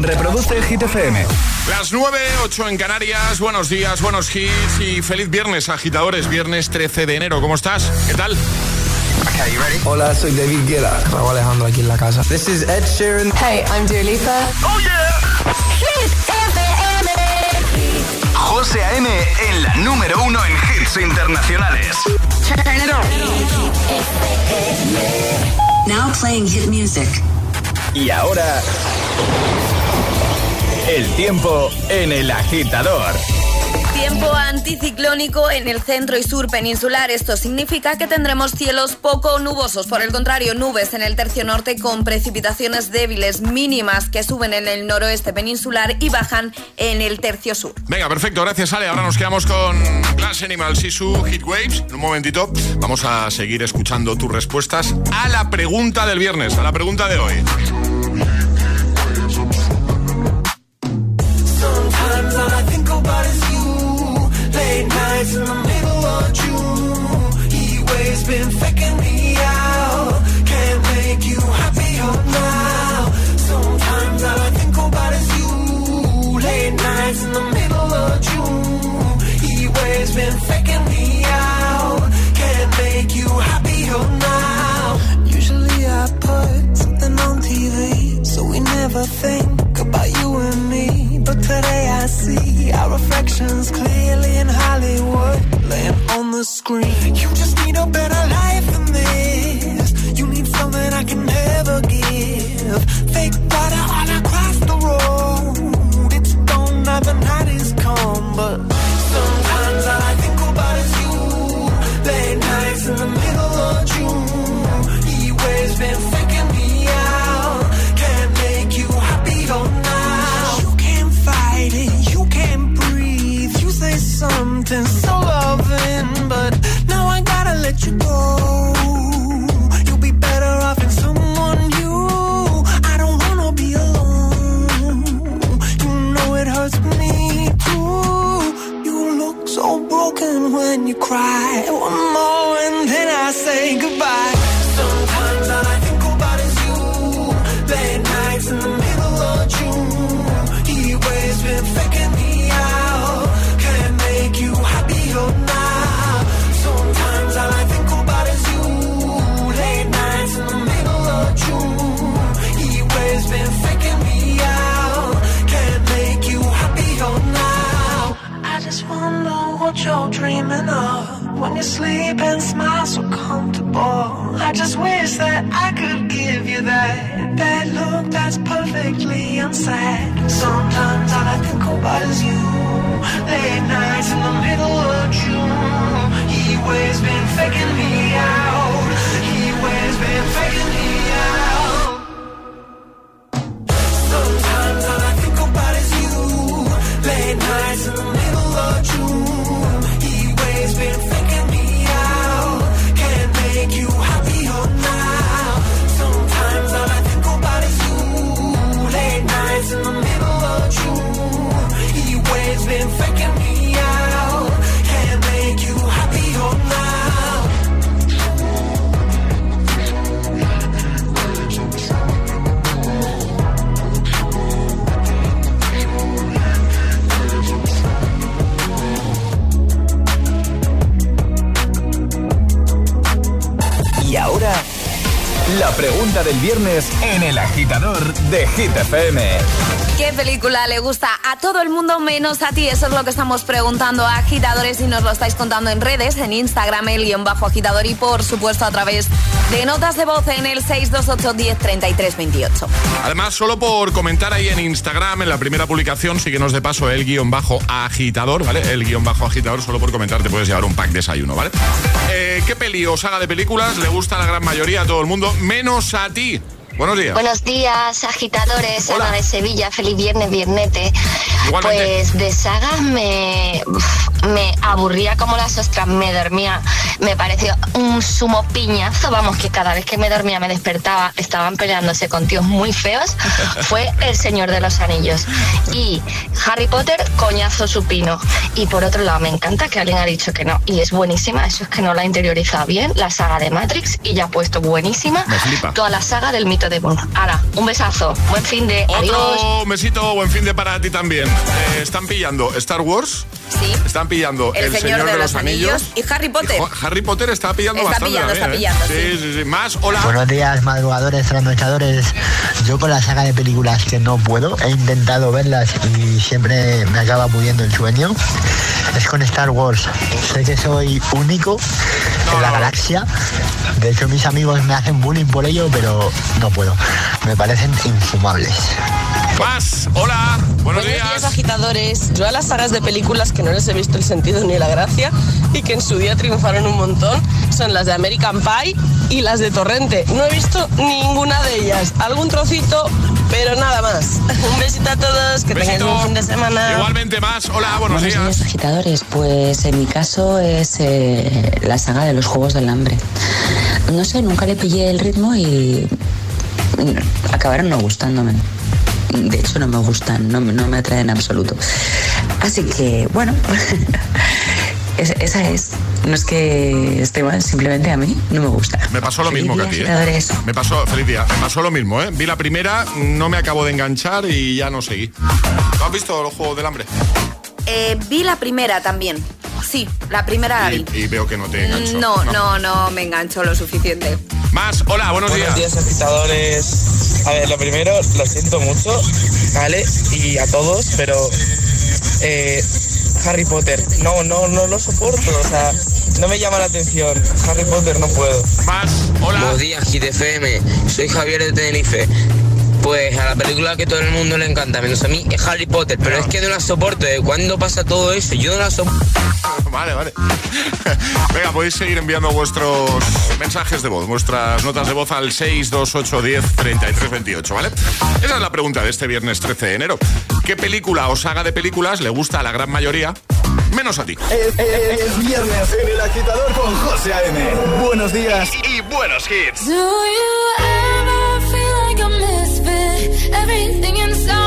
Reproduce Hit FM. Las 9, 8 en Canarias. Buenos días, buenos hits y feliz viernes, agitadores. Viernes 13 de enero. ¿Cómo estás? ¿Qué tal? Hola, soy David Guetta. Raúl Alejandro aquí en la casa. This is Ed Sheeran. Hey, I'm Dua Lipa. ¡Oh, yeah! Hit FM. José A.M. en la número uno en hits internacionales. Turn it on. Now playing hit music. Y ahora... El tiempo en el agitador. Tiempo anticiclónico en el centro y sur peninsular. Esto significa que tendremos cielos poco nubosos. Por el contrario, nubes en el tercio norte con precipitaciones débiles mínimas que suben en el noroeste peninsular y bajan en el tercio sur. Venga, perfecto. Gracias, Ale. Ahora nos quedamos con Glass Animals y su Hit Waves. En un momentito vamos a seguir escuchando tus respuestas a la pregunta del viernes, a la pregunta de hoy. Nights in the middle of June. He waves been faking me out. Can't make you happier now. Sometimes all I think about is you. Late nights in the middle of June. He waves been faking me out. Can't make you happier now. Usually I put something on TV, so we never think But today I see our reflections clearly in Hollywood, laying on the screen. You just need a better life than this. You need something I can never give. Fake water all across sad. La pregunta del viernes en el agitador de Hit FM. ¿Qué película le gusta a todo el mundo menos a ti? Eso es lo que estamos preguntando a agitadores y nos lo estáis contando en redes, en Instagram, el guion bajo agitador y por supuesto a través de notas de voz en el 628 10 33 28. Además, solo por comentar ahí en Instagram, en la primera publicación, síguenos de paso el guion bajo agitador, ¿vale? El guion bajo agitador, solo por comentar te puedes llevar un pack de desayuno, ¿vale? Eh, ¿Qué peli o saga de películas le gusta a la gran mayoría, a todo el mundo, menos a ti? Buenos días. Buenos días, agitadores, Hola. Ana de Sevilla, feliz viernes, viernete. Igualmente. Pues de sagas me, me aburría como las ostras, me dormía, me pareció un sumo piñazo, vamos, que cada vez que me dormía me despertaba, estaban peleándose con tíos muy feos, fue El Señor de los Anillos. Y Harry Potter, coñazo supino. Y por otro lado, me encanta que alguien ha dicho que no, y es buenísima, eso es que no la ha interiorizado bien, la saga de Matrix, y ya ha puesto buenísima Me flipa. toda la saga del mito poquito de un besazo, buen fin de. Adiós. Otro besito, buen fin de para ti también. Eh, están pillando Star Wars. Sí. Están pillando El, Señor, de, los Anillos, y Harry Potter. Harry Potter está pillando Está bastante pillando, también, está ¿eh? pillando, Sí, sí, sí. Más, hola. Buenos días, madrugadores, trasnochadores. Yo con la saga de películas que no puedo, he intentado verlas y siempre me acaba pudiendo el sueño. Es con Star Wars. Sé que soy único en la galaxia. De hecho, mis amigos me hacen bullying por ello, pero no puedo. Me parecen infumables. Más, hola. Buenos, días. agitadores. Yo a las sagas de películas que no les he visto el sentido ni la gracia y que en su día triunfaron un montón son las de American Pie y las de Torrente. No he visto ninguna de ellas. Algún trocito, pero nada más. Un besito a todos, que tengáis un fin de semana. Igualmente más, hola, buenos, días. agitadores. Pues en mi caso es eh, la saga de los Juegos del Hambre. No sé, nunca le pillé el ritmo y acabaron no gustándome. De hecho, no me gustan, no, me- no me atraen en absoluto. Así que, bueno, es- esa es. No es que esté mal, simplemente a mí no me gusta. Me pasó lo mismo que a ti, ¿eh? Me pasó, feliz día, me pasó lo mismo, ¿eh? Vi la primera, no me acabo de enganchar y ya no seguí. ¿Tú has visto los Juegos del Hambre? Eh, vi la primera también. Sí, la primera la vi. Y, y veo que no te enganchó. No, no, no me engancho lo suficiente. Más, hola, buenos, Buenos días. días, agitadores. A ver, lo primero, lo siento mucho, ¿vale? Y a todos, pero eh, Harry Potter, no, no, no lo soporto, o sea, no me llama la atención. Harry Potter no puedo. Más, hola. Buenos días, GTFM. Soy Javier de Tenerife. Pues a la película que todo el mundo le encanta, menos a mí, es Harry Potter. Pero es que no la soporto. ¿De cuándo pasa todo eso? Yo no la soporto. Vale, vale. Venga, podéis seguir enviando vuestros mensajes de voz, vuestras notas de voz al 628 10 33 28, ¿vale? Esa es la pregunta de este viernes 13 de enero. ¿Qué película o saga de películas le gusta a la gran mayoría? Menos a ti. Es, es- es viernes en el agitador con José A.M. Buenos días y buenos hits. Do you ever feel like? Everything inside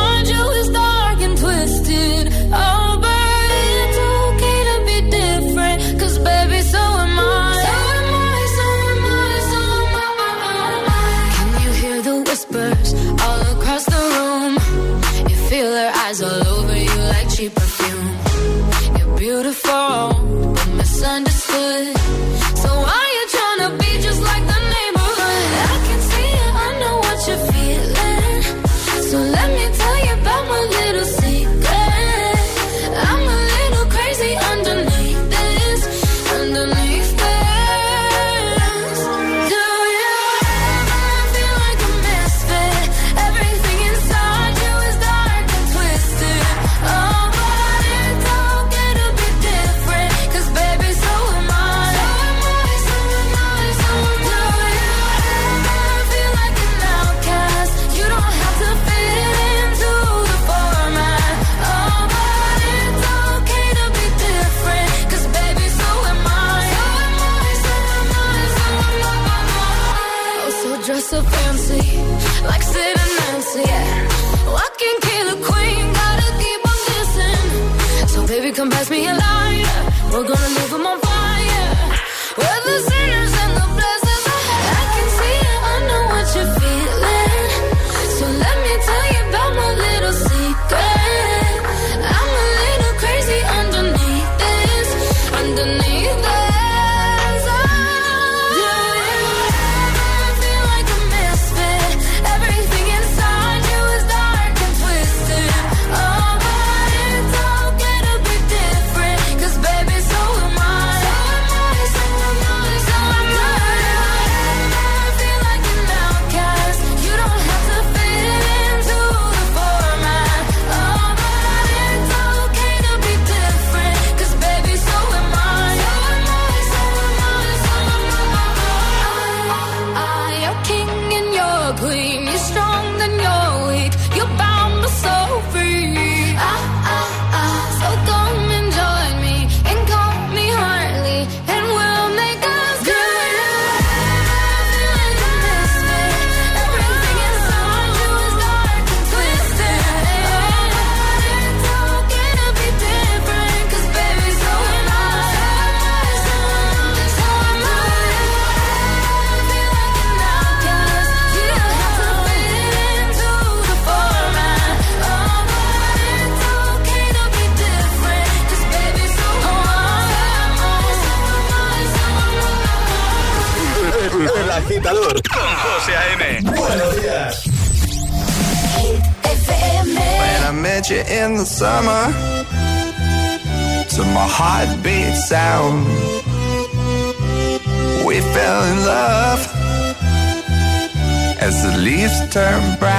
turn brown.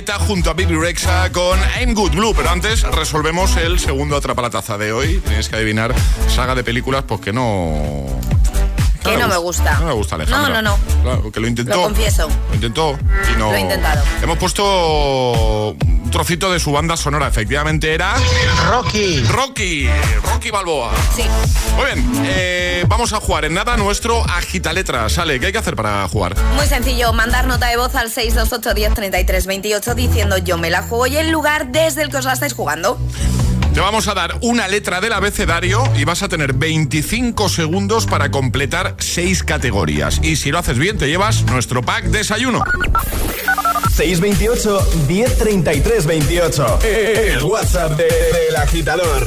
Guetta junto a Baby Rexa con I'm Good Blue. Pero antes resolvemos el segundo atrapalataza de hoy. Tienes que adivinar saga de películas, pues que no. Que no me gusta. No me gusta, Alejandra. No, no, no. Claro, que lo intentó. Lo confieso. Lo intentó y no. Lo he intentado. Hemos puesto un trocito de su banda sonora. Efectivamente era. Rocky. Rocky. Rocky Balboa. Sí. Muy bien. eh, vamos a jugar en nada nuestro agita letra. Sale, ¿qué hay que hacer para jugar? Muy sencillo, mandar nota de voz al 628 10 33 28 diciendo yo me la juego y el lugar desde el que os la estáis jugando. Te vamos a dar una letra del abecedario y vas a tener 25 segundos para completar 6 categorías. Y si lo haces bien, te llevas nuestro pack desayuno. 628 1033 28. El WhatsApp de- del agitador.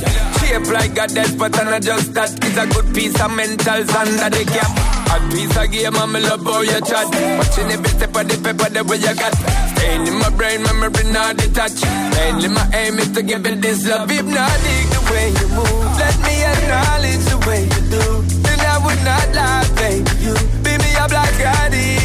How she at. Shape like a death, but I'm not just that. It's a good piece of mental under the cap. A piece of game, I'm love how you chat. Watching every step of the paper, the way you got. Staying in my brain, memory not detached. Mainly my aim is to give it this love. Hypnotic the way you move. Let me acknowledge the way you do. Then I would not lie, baby. You beat me up like addict. It's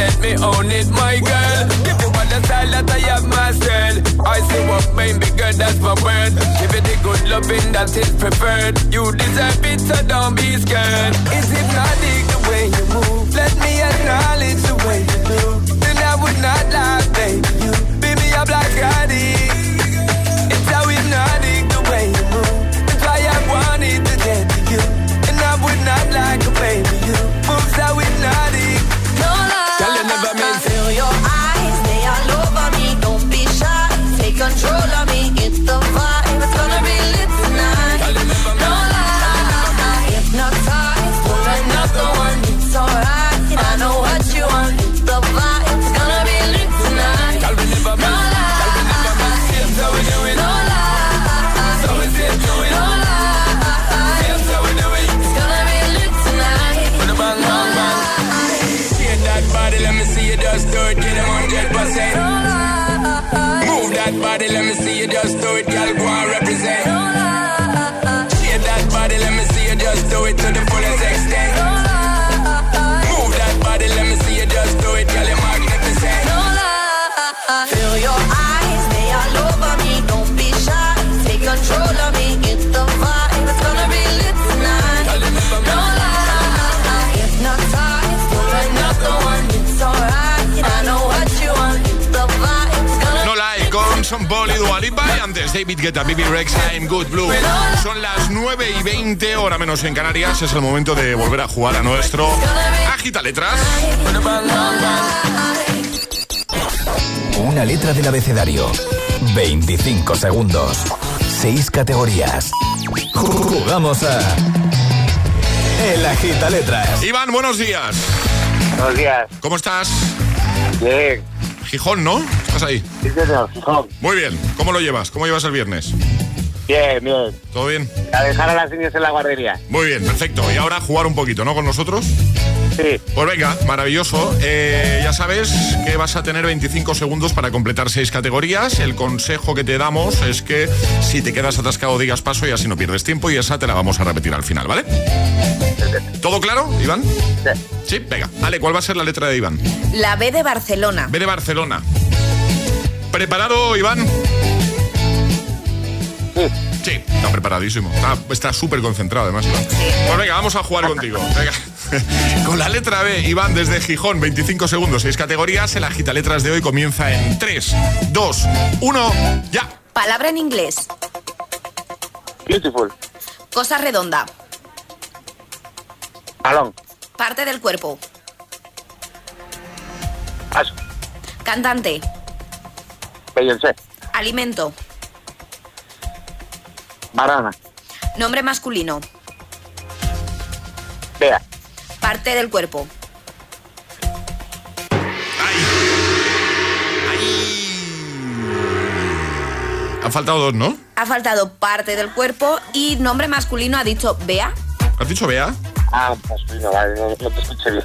let me own it, my girl. Give you all the style that I have mastered. I say what baby girl, that's my word. Give it the good loving that is preferred. You deserve it, so don't be scared. Is It's hypnotic the way you move. Let me acknowledge the way you do. Antes David Guetta, Bibi Rex, I'm Good Blue. Son las 9 y 20, hora menos en Canarias. Es el momento de volver a jugar a nuestro Agita Letras. Una letra del abecedario. 25 segundos. 6 categorías. Jugamos a. El Agita Letras. Iván, buenos días. Buenos días. ¿Cómo estás? Bien. Gijón, ¿no? ¿Estás ahí? Sí, señor. Gijón. Muy bien. ¿Cómo lo llevas? ¿Cómo llevas el viernes? Bien, bien. ¿Todo bien? A dejar a las niñas en la guardería. Muy bien, perfecto. Y ahora jugar un poquito, ¿no? Con nosotros. Sí. Pues venga, maravilloso. Eh, ya sabes que vas a tener 25 segundos para completar seis categorías. El consejo que te damos es que si te quedas atascado digas paso y así no pierdes tiempo y esa te la vamos a repetir al final, ¿vale? ¿Todo claro, Iván? Sí. Sí, venga. Ale, ¿cuál va a ser la letra de Iván? La B de Barcelona. B de Barcelona. ¿Preparado, Iván? Sí, está preparadísimo. Está- Está súper concentrado, además. Iván. Pues venga, vamos a jugar contigo. Venga. Con la letra B, Iván, desde Gijón, 25 segundos, 6 categorías. El agita letras de hoy comienza en 3, 2, 1, ya. Palabra en inglés. Beautiful. Cosa redonda. Balón. Parte del cuerpo. Paso. Cantante. Beyoncé. Alimento. Banana. Nombre masculino. Bea. Parte del cuerpo. Han faltado dos, ¿no? Ha faltado parte del cuerpo y nombre masculino ha dicho Bea. ¿Has dicho Bea? Ah, masculino, vale, no, no te escuché bien.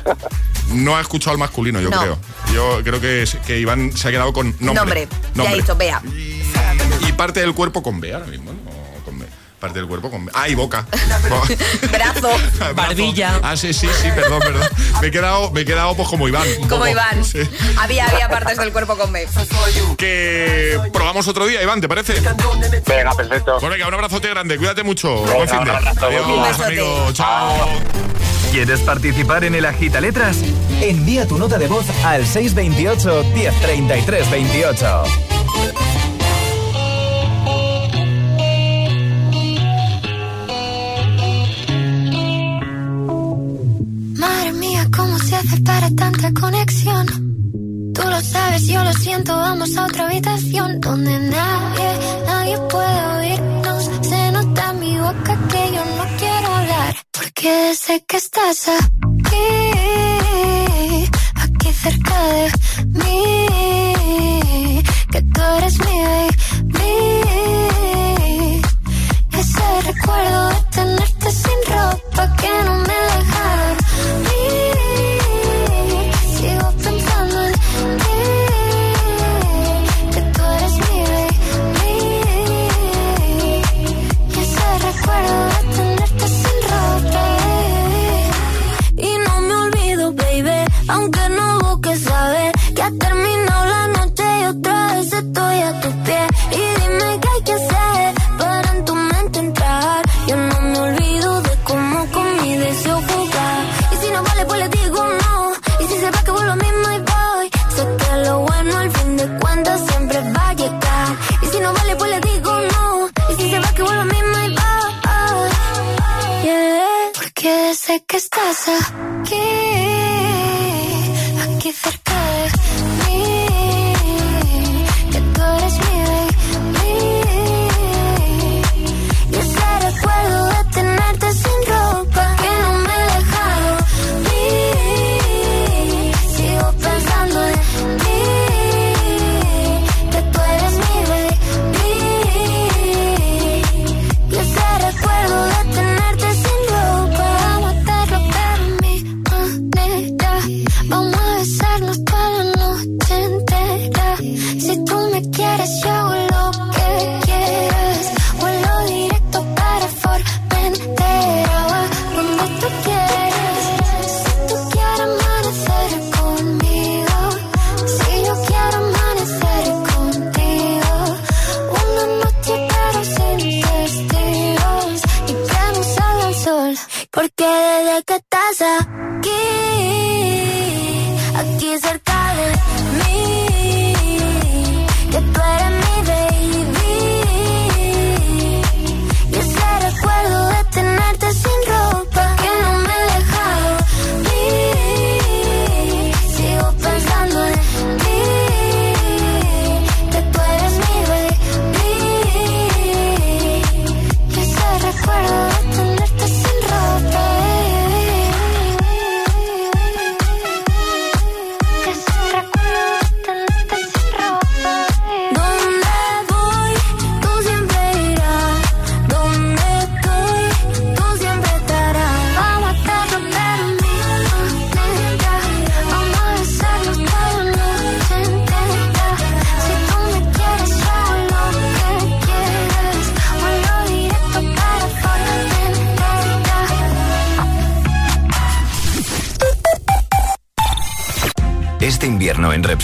No ha escuchado el masculino, yo No. creo. Yo creo que, que Iván se ha quedado con nombre. Nombre. Ya Nombre. he dicho, vea. Y parte del cuerpo con B ahora mismo, ¿no? Parte del cuerpo con B. Ah, y boca. Brazo. Barbilla. Ah, sí, sí, sí, perdón, perdón. Me he quedado, me he quedado pues como Iván. Como poco. Iván. Sí. Había, había partes del cuerpo con B. Que probamos otro día, Iván, ¿te parece? Venga, perfecto. Bueno, venga, un abrazote grande, cuídate mucho. Venga, Buen fin de. un abrazo, Adiós, buen día. amigo. Chao. ¿Quieres participar en el Agita Letras? Envía tu nota de voz al 628 1033 28. Se hace para tanta conexión? Tú lo sabes, yo lo siento, vamos a otra habitación donde nadie, nadie puede oírnos. Se nota en mi boca que yo no quiero hablar, porque sé que estás aquí, aquí cerca de mí, cerca de mí,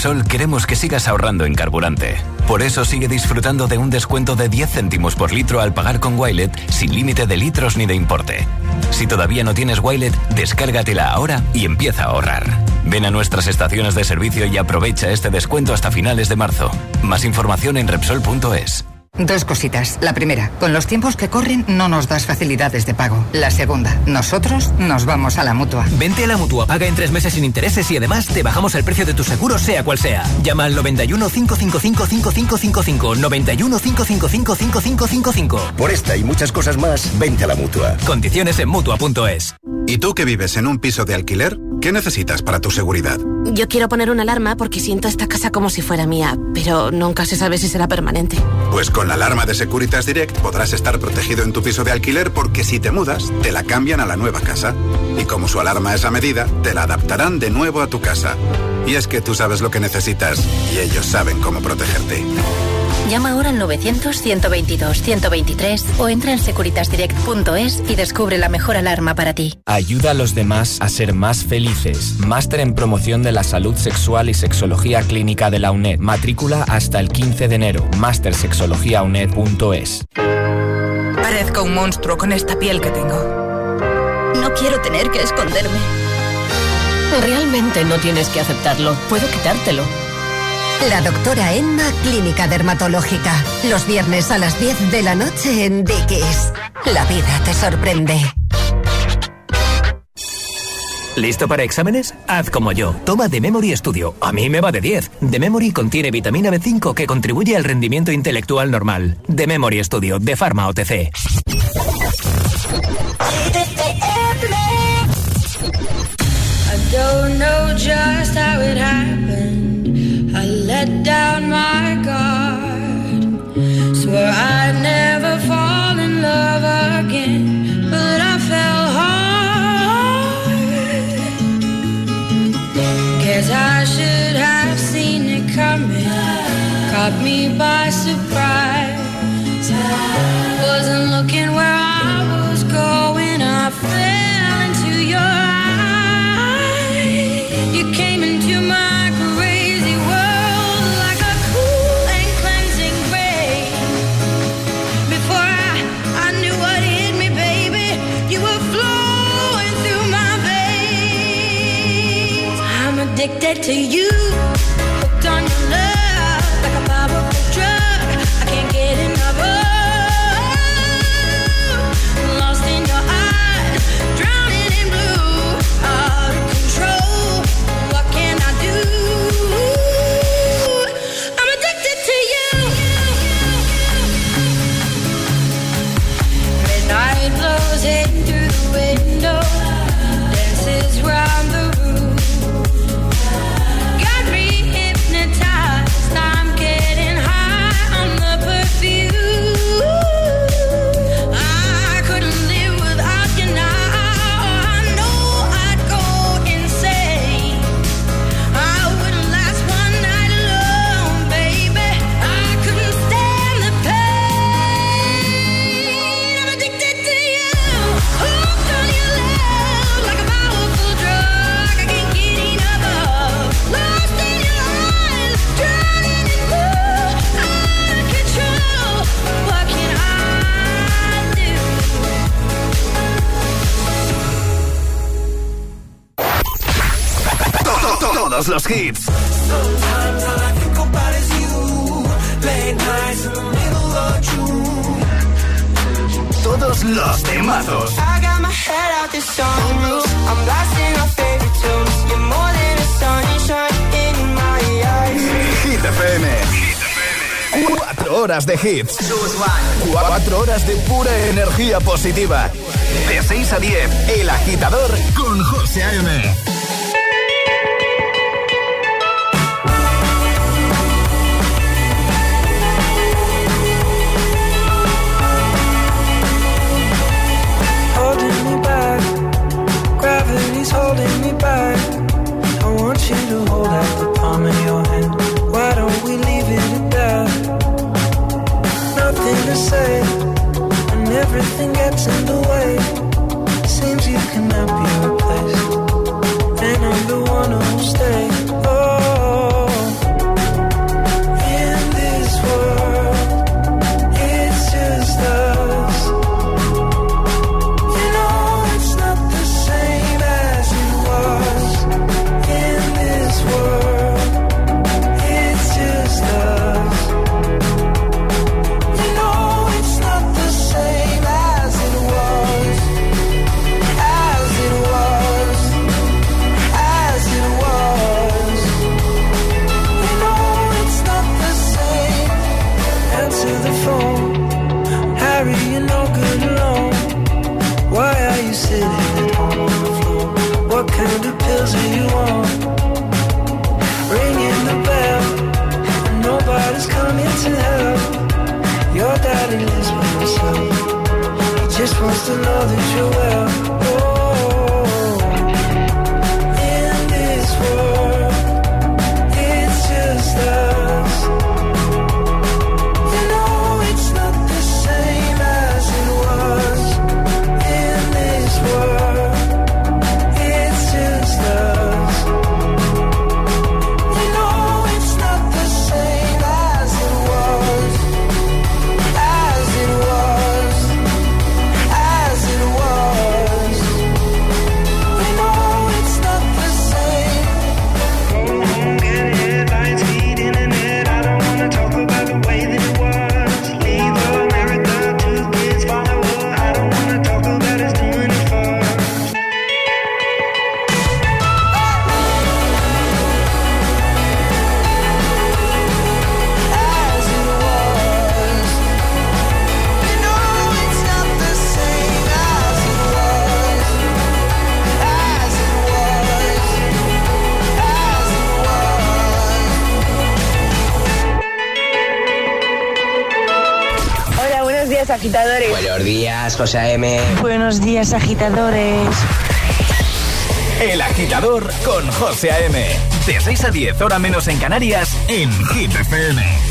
Repsol queremos que sigas ahorrando en carburante. Por eso sigue disfrutando de un descuento de 10 céntimos por litro al pagar con Wilet sin límite de litros ni de importe. Si todavía no tienes Wilet, descárgatela ahora y empieza a ahorrar. Ven a nuestras estaciones de servicio y aprovecha este descuento hasta finales de marzo. Más información en Repsol.es. Dos cositas. La primera, con los tiempos que corren no nos das facilidades de pago. La segunda, nosotros nos vamos a la mutua. Vente a la mutua, paga en tres meses sin intereses y además te bajamos el precio de tu seguro, sea cual sea. Llama al 91 555 5555. 91 555 5555. Por esta y muchas cosas más, vente a la mutua. Condiciones en mutua.es. ¿Y tú que vives en un piso de alquiler? ¿Qué necesitas para tu seguridad? Yo quiero poner una alarma porque siento esta casa como si fuera mía, pero nunca se sabe si será permanente. Pues con la alarma de Securitas Direct podrás estar protegido en tu piso de alquiler porque si te mudas, te la cambian a la nueva casa. Y como su alarma es a medida, te la adaptarán de nuevo a tu casa. Y es que tú sabes lo que necesitas y ellos saben cómo protegerte. Llama ahora al 900-122-123 o entra en securitasdirect.es y descubre la mejor alarma para ti. Ayuda a los demás a ser más felices. Máster en promoción de la salud sexual y sexología clínica de la UNED. Matrícula hasta el 15 de enero. Mastersexologiauned.es. Parezco un monstruo con esta piel que tengo. No quiero tener que esconderme. Realmente no tienes que aceptarlo. Puedo quitártelo. La doctora Emma, Clínica Dermatológica. Los viernes a las 10 de la noche en Dickies. La vida te sorprende. ¿Listo para exámenes? Haz como yo. Toma The Memory Studio. A mí me va de 10. The Memory contiene vitamina B5 que contribuye al rendimiento intelectual normal. The Memory Studio de Pharma OTC. I don't know just how it happened. I let down my guard. Swore I'd never fall in love again, but I fell hard. Guess I should have seen it coming. Caught me by surprise. Wasn't looking to you, in my eyes. Hit FM. Cuatro horas de hits. Cuatro horas de pura energía positiva. De 6 a 10, El Agitador con José A.M. say, and everything gets in the way. Seems you cannot be agitadores. Buenos días, José M. Buenos días, agitadores. El agitador con José M. De 6 a 10, hora menos en Canarias, en GTFM.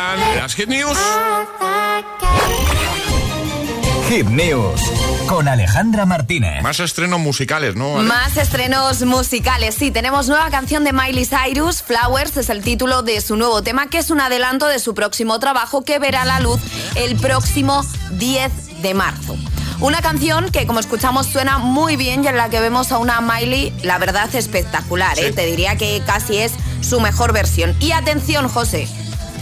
Llegan las Hit News. Hit News con Alejandra Martínez. Más estrenos musicales, ¿no? Ale? Más estrenos musicales. Sí, tenemos nueva canción de Miley Cyrus. Flowers es el título de su nuevo tema, que es un adelanto de su próximo trabajo que verá la luz el próximo 10 de marzo. Una canción que, como escuchamos, suena muy bien y en la que vemos a una Miley, la verdad, espectacular. ¿eh? Te diría que casi es su mejor versión. Y atención, José,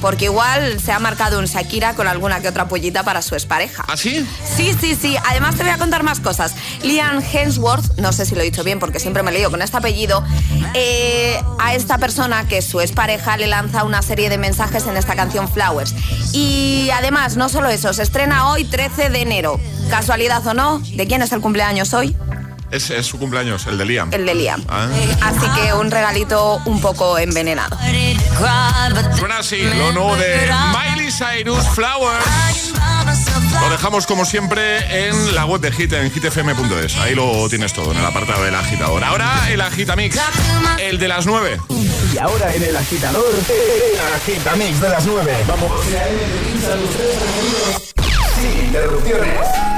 porque igual se ha marcado un Shakira con alguna que otra pollita para su expareja. ¿Ah, sí? Sí, sí, sí. Además te voy a contar más cosas. Liam Hemsworth, no sé si lo he dicho bien porque siempre me lío con este apellido, eh, a esta persona que es su expareja le lanza una serie de mensajes en esta canción Flowers. Y además, no solo eso, se estrena hoy 13 de enero. Casualidad o no, ¿de quién es el cumpleaños hoy? Es, es su cumpleaños, el de Liam. El de Liam. Ah. Así que un regalito un poco envenenado. Suena así, lo nuevo de Miley Cyrus, Flowers. Lo dejamos como siempre en la web de Hit, en hitfm.es. Ahí lo tienes todo, en el apartado del agitador. Ahora el agitamix, el de las 9. Y ahora en el agitador, el agitamix de las 9. Vamos. Sin interrupciones.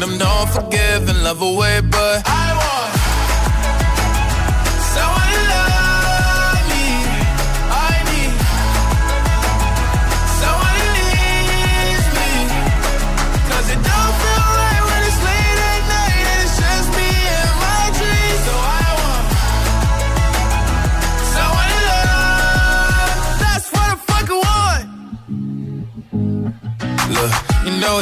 long, and I'm not forgiving, love away, but I want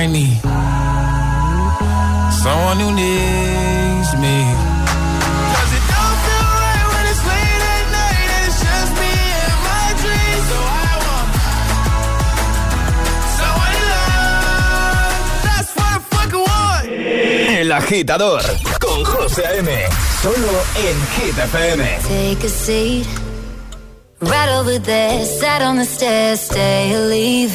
I need someone who needs me. 'Cause it don't feel right when it's late at night and it's just me and my dreams. So I want someone to love. That's what I fucking want. El agitador con José A.M. Solo en Hit FM. Take a seat. Right over there, sat on the stairs, stay or leave.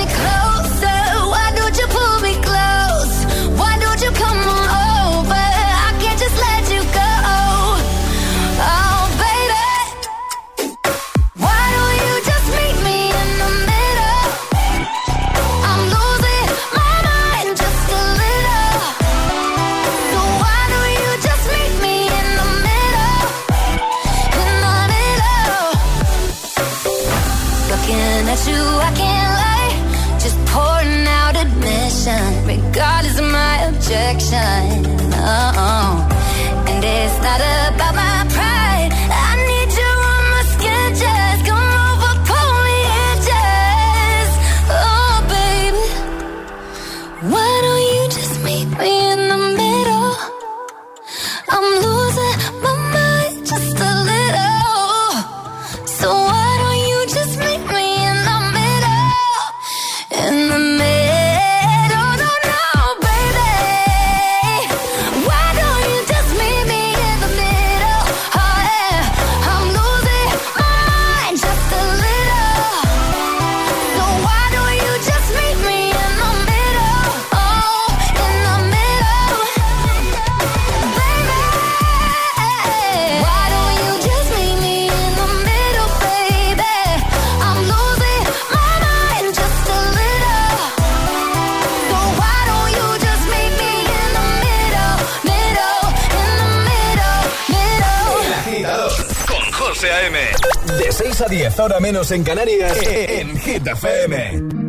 menos en Canarias, en Hit FM.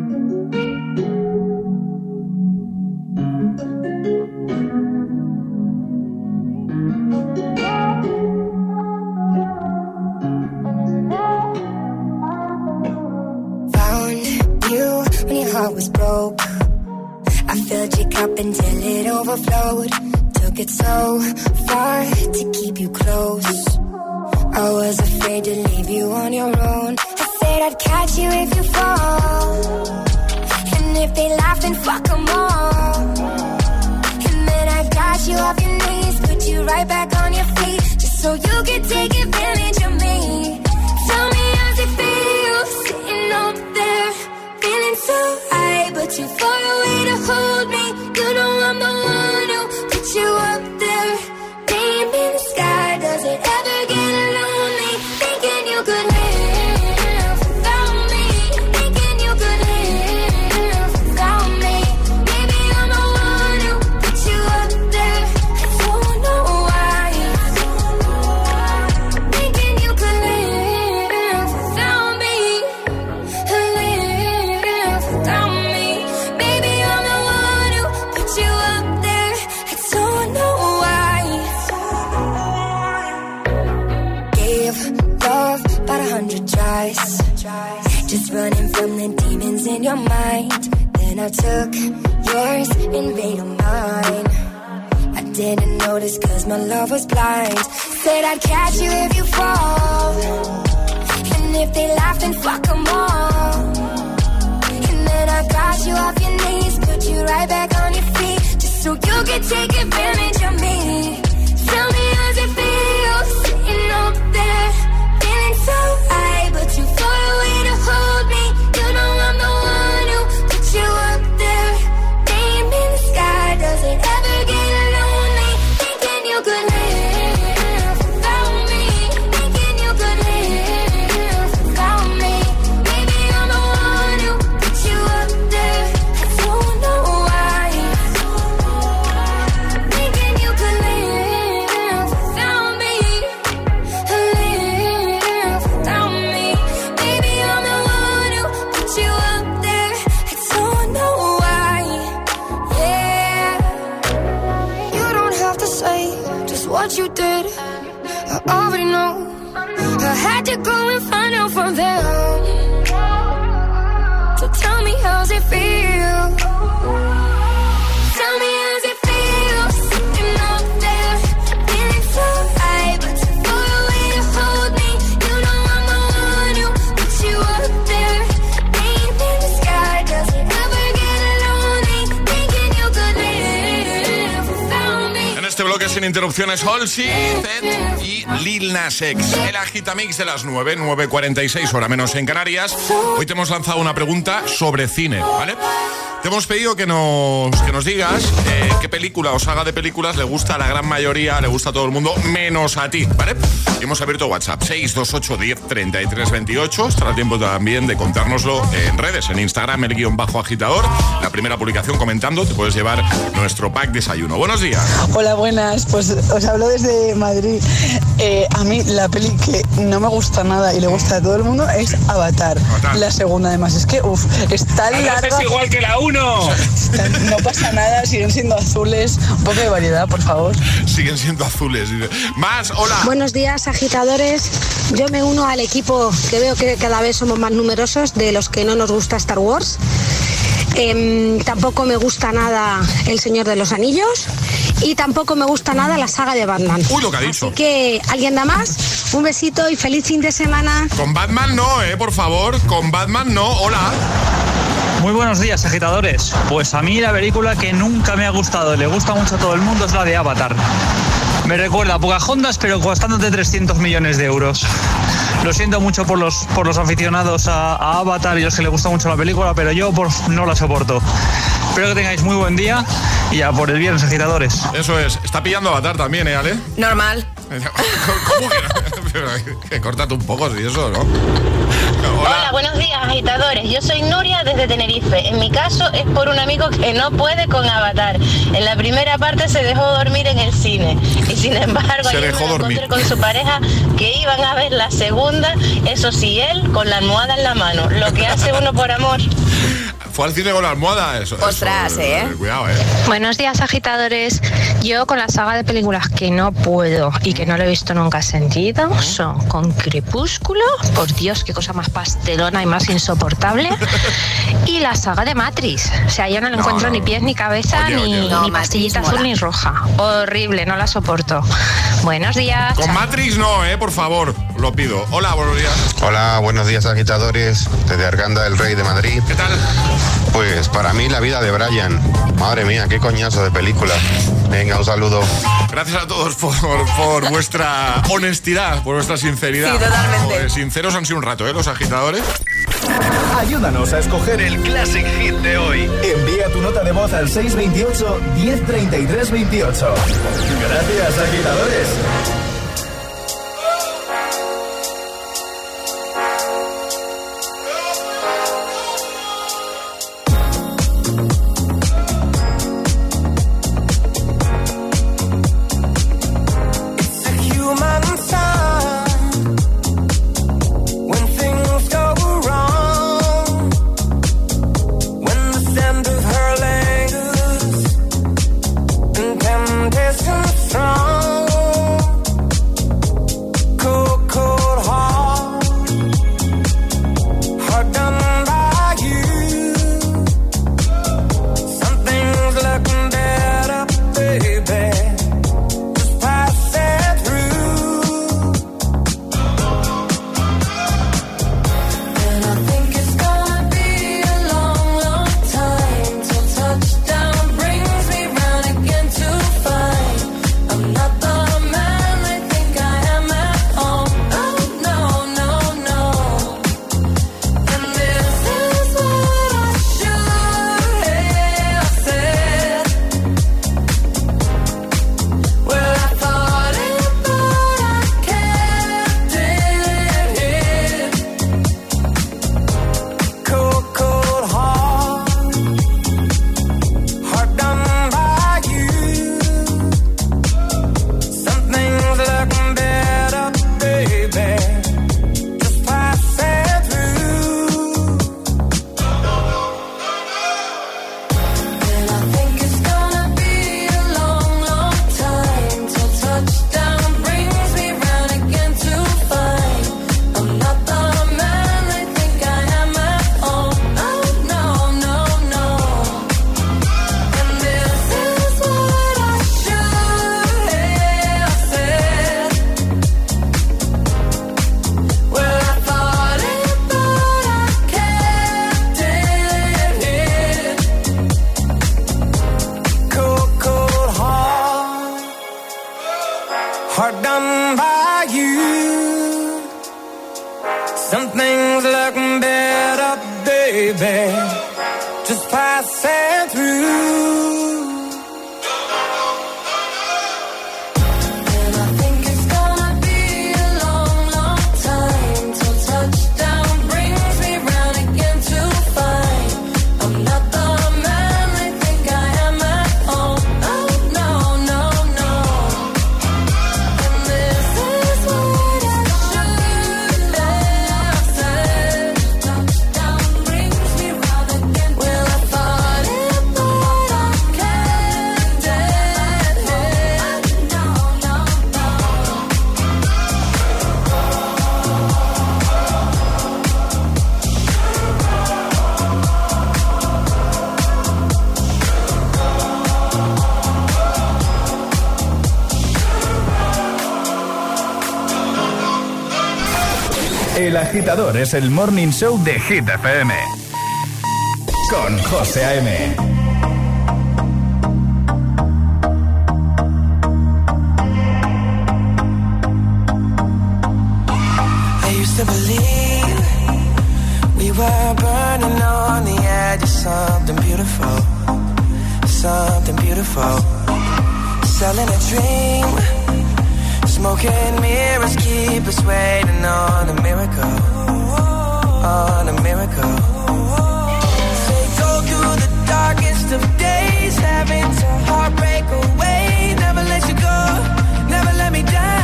Interrupciones Halsey, Zed y Lil Nas X. El agitamix de las 9, 9.46 hora menos en Canarias. Hoy te hemos lanzado una pregunta sobre cine, ¿vale? Te hemos pedido que nos, que nos digas eh, qué película o saga de películas le gusta a la gran mayoría, le gusta a todo el mundo, menos a ti, ¿vale? hemos abierto WhatsApp 628 10 33 28. Estará tiempo también de contárnoslo en redes, en Instagram, el guion bajo agitador. La primera publicación comentando, te puedes llevar nuestro pack desayuno. Buenos días. Hola, buenas. Pues os hablo desde Madrid. Eh, a mí la peli que no me gusta nada y le gusta a todo el mundo es Avatar. La segunda, además. Es que, uff, está larga. Es igual que la 1. No pasa nada, siguen siendo azules. Un poco de variedad, por favor. Siguen siendo azules. Más, hola. Buenos días, agitadores. Yo me uno al equipo que veo que cada vez somos más numerosos de los que no nos gusta Star Wars. Em, tampoco me gusta nada El Señor de los Anillos y tampoco me gusta nada la saga de Batman. Uy, lo que ha dicho. Así que, ¿alguien da más? Un besito y feliz fin de semana. Con Batman no, eh, por favor. Con Batman no. Hola. Muy buenos días, agitadores. Pues a mí la película que nunca me ha gustado y le gusta mucho a todo el mundo es la de Avatar. Me recuerda a Pocahontas, pero costándote 300 millones de euros. Lo siento mucho por los, por los aficionados a, a Avatar y los que les gusta mucho la película, pero yo por, no la soporto. Espero que tengáis muy buen día y ya por el viernes, agitadores. Eso es. Está pillando Avatar también, ¿eh, Ale? Normal. ¿Cómo que, que córtate un poco, si eso, ¿no? Hola. buenos días, agitadores. Yo soy Nuria desde Tenerife. En mi caso es por un amigo que no puede con Avatar. En la primera parte se dejó dormir en el cine. Y sin embargo, Se dejó me encontré dormir. con su pareja que iban a ver la segunda. Eso sí, él con la almohada en la mano. Lo que hace uno por amor. Fue al cine con la almohada, eso. Ostras, eso, ¿eh? Cuidado, eh. Buenos días, agitadores. Yo con la saga de películas que no puedo y que no lo he visto nunca sentido son con Crepúsculo, por Dios, qué cosa más pastelona y más insoportable, y la saga de Matrix. O sea, yo no le No, encuentro no. ni pies ni cabeza Oye, ni, oye, oye. ni No, pastillita Matrix azul mola. ni roja. Horrible, no la soporto. Buenos días. Con Matrix no, eh, por favor. Lo pido. Hola, buenos días. Hola, buenos días agitadores, desde Arganda del Rey de Madrid. ¿Qué tal? Pues para mí la vida de Brian. Madre mía, qué coñazo de película. Venga, un saludo. Gracias a todos por, por vuestra honestidad, por vuestra sinceridad. Sí, totalmente. Joder, sinceros han sido un rato, ¿eh? Los agitadores. Ayúdanos a escoger el Classic Hit de hoy. Envía tu nota de voz al 628 1033 28. Gracias, agitadores. Agitador es el morning show de Hit FM. Con José A.M. I used to believe we were burning on the edge of something beautiful, something beautiful. Selling a dream Smoking mirrors keep us waiting on a miracle, on a miracle. Say go through the darkest of days, having to heartbreak away. Never let you go, never let me down.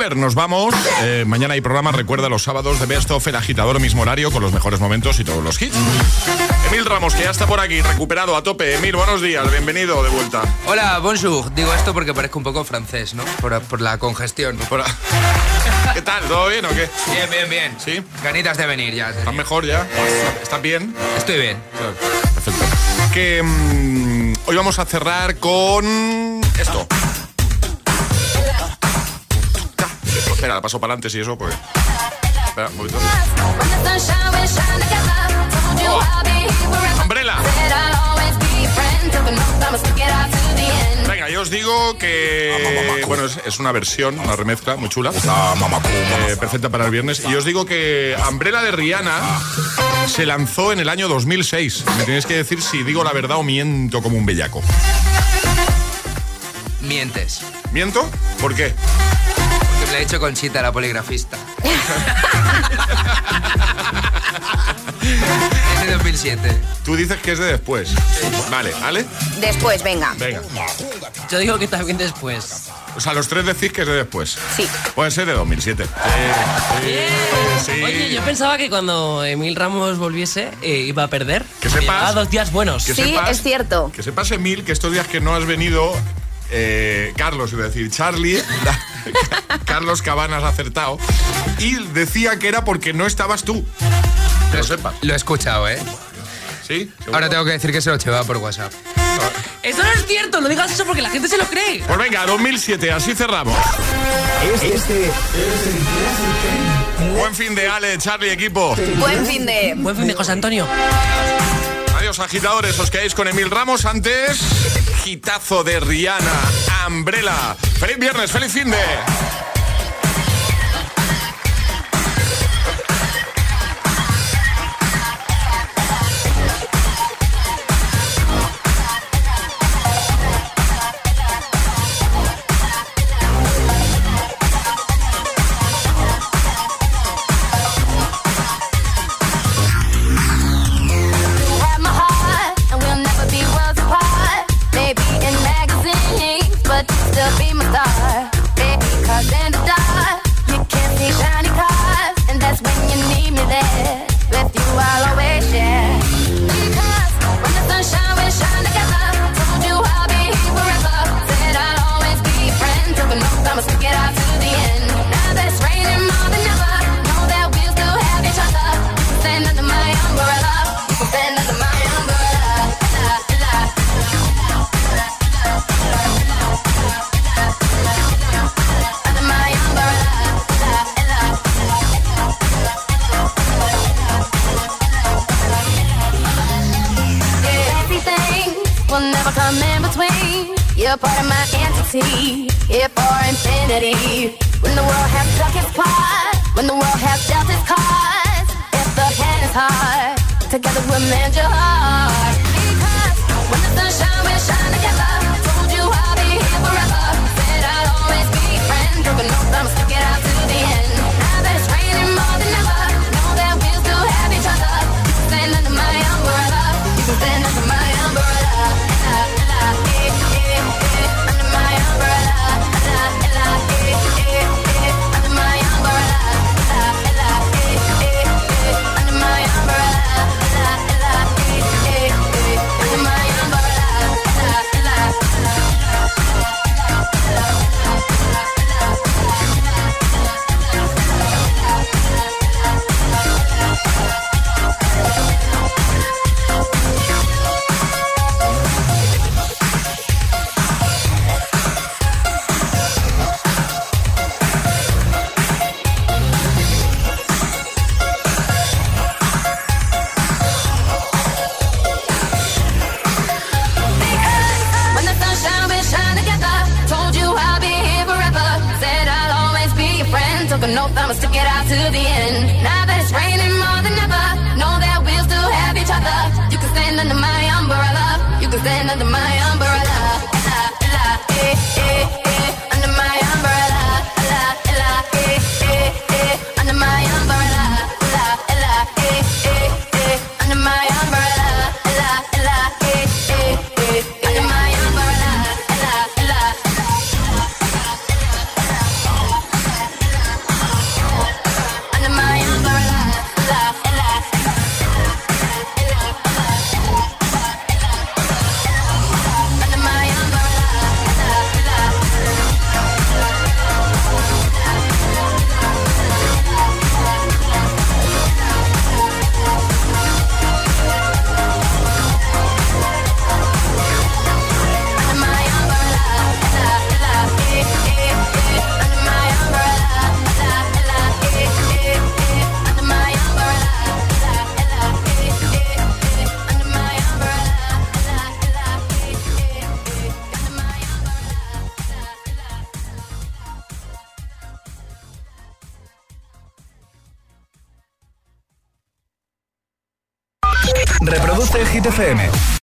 Bieber. Nos vamos. Eh, mañana hay programa, recuerda los sábados de Best of El Agitador, mismo horario, con los mejores momentos y todos los hits. Emil Ramos, que ya está por aquí, recuperado a tope. Emil, buenos días, bienvenido de vuelta. Hola, bonjour. Digo esto porque parezco un poco francés, ¿no? Por, por la congestión. ¿Qué tal? ¿Todo bien o qué? Bien, bien, bien. ¿Sí? Ganitas de venir ya. ¿Estás mejor ya? ¿Estás bien? Estoy bien. Perfecto. Que mm, hoy vamos a cerrar con esto. Espera, la paso para adelante si eso, pues. espera, un poquito. Umbrella. Venga, yo os digo que. Bueno, es, es una versión, una remezcla muy chula. Eh, perfecta para el viernes. Y os digo que Umbrella de Rihanna se lanzó en el año 2006. Me tenéis que decir si digo la verdad o miento como un bellaco. Mientes. ¿Miento? ¿Por qué? Le he hecho Conchita, la poligrafista. es de 2007. Tú dices que es de después. Vale, ¿vale? Después, venga. Venga. Yo digo que también después. O sea, los tres decís que es de después. Sí. Puede ser de 2007. Sí, sí, sí. Oye, yo pensaba que cuando Emil Ramos volviese eh, iba a perder. Que sepas- Llevaba dos días buenos. Que Sí, sepas- es cierto. Que sepas, Emil, que estos días que no has venido, eh, Carlos, iba a decir Charlie, Carlos Cabanas ha acertado, y decía que era porque no estabas tú. Que lo sepas. Lo he escuchado, ¿eh? ¿Sí? Ahora tengo que decir que se lo llevaba por WhatsApp. Eso no es cierto, no digas eso porque la gente se lo cree. Pues venga, 2007, así cerramos. Este, Buen fin de Ale, Charlie, equipo. Buen fin de. Buen fin de José Antonio. Adiós, agitadores. Os quedáis con Emil Ramos antes. Gitazo de Rihanna, Umbrella. Feliz viernes, feliz fin de.